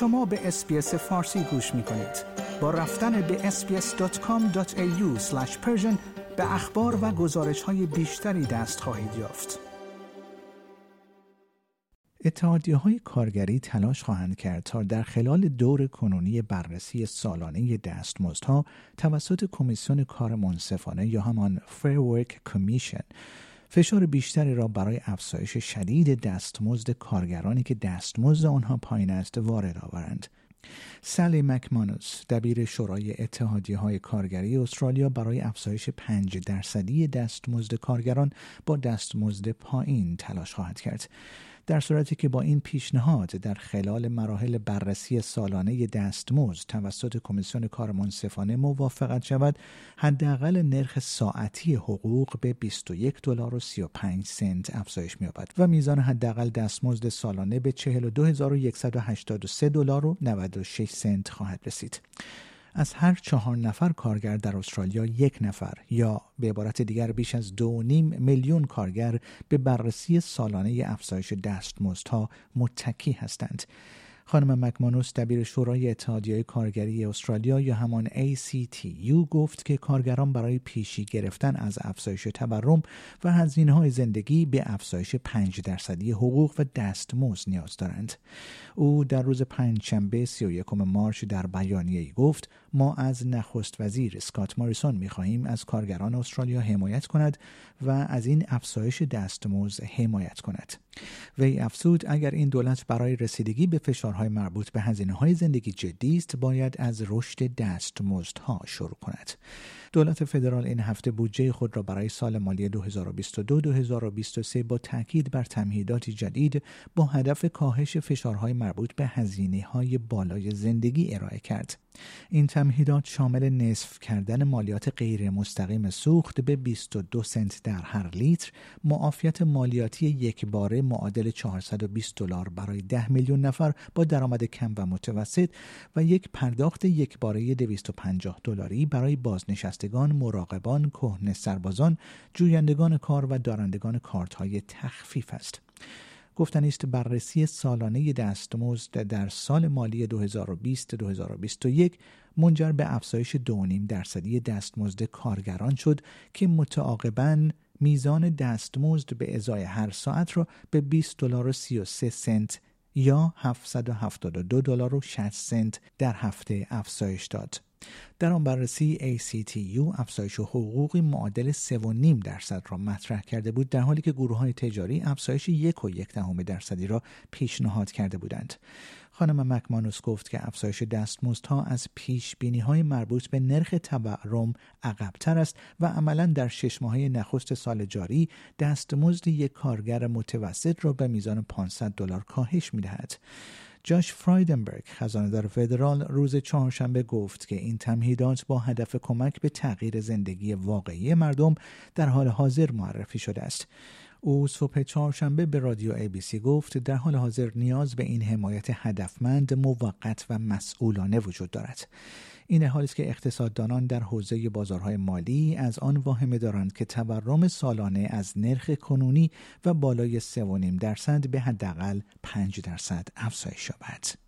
شما به SBS فارسی گوش می کنید. با رفتن به sbs.com.au به اخبار و گزارش های بیشتری دست خواهید یافت. اتحادیه های کارگری تلاش خواهند کرد تا در خلال دور کنونی بررسی سالانه دستمزدها توسط کمیسیون کار منصفانه یا همان Fair Work Commission فشار بیشتری را برای افزایش شدید دستمزد کارگرانی که دستمزد آنها پایین است وارد آورند. سالی مکمانوس دبیر شورای اتحادیه های کارگری استرالیا برای افزایش پنج درصدی دستمزد کارگران با دستمزد پایین تلاش خواهد کرد. در صورتی که با این پیشنهاد در خلال مراحل بررسی سالانه دستمزد توسط کمیسیون کار منصفانه موافقت شود حداقل نرخ ساعتی حقوق به 21 دلار و 35 سنت افزایش می‌یابد و میزان حداقل دستمزد سالانه به 42183 دلار و 96 سنت خواهد رسید. از هر چهار نفر کارگر در استرالیا یک نفر یا به عبارت دیگر بیش از دو نیم میلیون کارگر به بررسی سالانه افزایش دستمزدها متکی هستند. خانم مکمانوس دبیر شورای اتحادیه کارگری استرالیا یا همان ACTU گفت که کارگران برای پیشی گرفتن از افزایش تورم و هزینه های زندگی به افزایش 5 درصدی حقوق و دستمزد نیاز دارند. او در روز پنجشنبه 31 مارچ در بیانیه ای گفت ما از نخست وزیر اسکات ماریسون می خواهیم از کارگران استرالیا حمایت کند و از این افزایش دستمزد حمایت کند. وی افزود اگر این دولت برای رسیدگی به فشارهای مربوط به هزینه های زندگی جدی است باید از رشد دستمزدها شروع کند دولت فدرال این هفته بودجه خود را برای سال مالی 2022-2023 با تاکید بر تمهیداتی جدید با هدف کاهش فشارهای مربوط به هزینه های بالای زندگی ارائه کرد. این تمهیدات شامل نصف کردن مالیات غیر مستقیم سوخت به 22 سنت در هر لیتر، معافیت مالیاتی یک باره معادل 420 دلار برای 10 میلیون نفر با درآمد کم و متوسط و یک پرداخت یک باره 250 دلاری برای بازنشستگان، مراقبان، کهنه سربازان، جویندگان کار و دارندگان کارت های تخفیف است. گفتن است بررسی سالانه دستمزد در سال مالی 2020-2021 منجر به افزایش 2.5 درصدی دستمزد کارگران شد که متعاقباً میزان دستمزد به ازای هر ساعت را به 20 دلار و 33 سنت یا 772 دلار و 60 سنت در هفته افزایش داد. در آن بررسی ACTU افزایش حقوقی معادل 3.5 درصد را مطرح کرده بود در حالی که گروه های تجاری افزایش یک و یک دهم درصدی را پیشنهاد کرده بودند. خانم مکمانوس گفت که افزایش دستمزدها از پیش بینی های مربوط به نرخ تورم عقبتر است و عملا در شش ماهه نخست سال جاری دستمزد یک کارگر متوسط را به میزان 500 دلار کاهش می دهد. جاش فرایدنبرگ خزاندار فدرال روز چهارشنبه گفت که این تمهیدات با هدف کمک به تغییر زندگی واقعی مردم در حال حاضر معرفی شده است. او صبح چهارشنبه به رادیو ای بی سی گفت در حال حاضر نیاز به این حمایت هدفمند موقت و مسئولانه وجود دارد این حالی است که اقتصاددانان در حوزه بازارهای مالی از آن واهمه دارند که تورم سالانه از نرخ کنونی و بالای 3.5 درصد به حداقل 5 درصد افزایش یابد.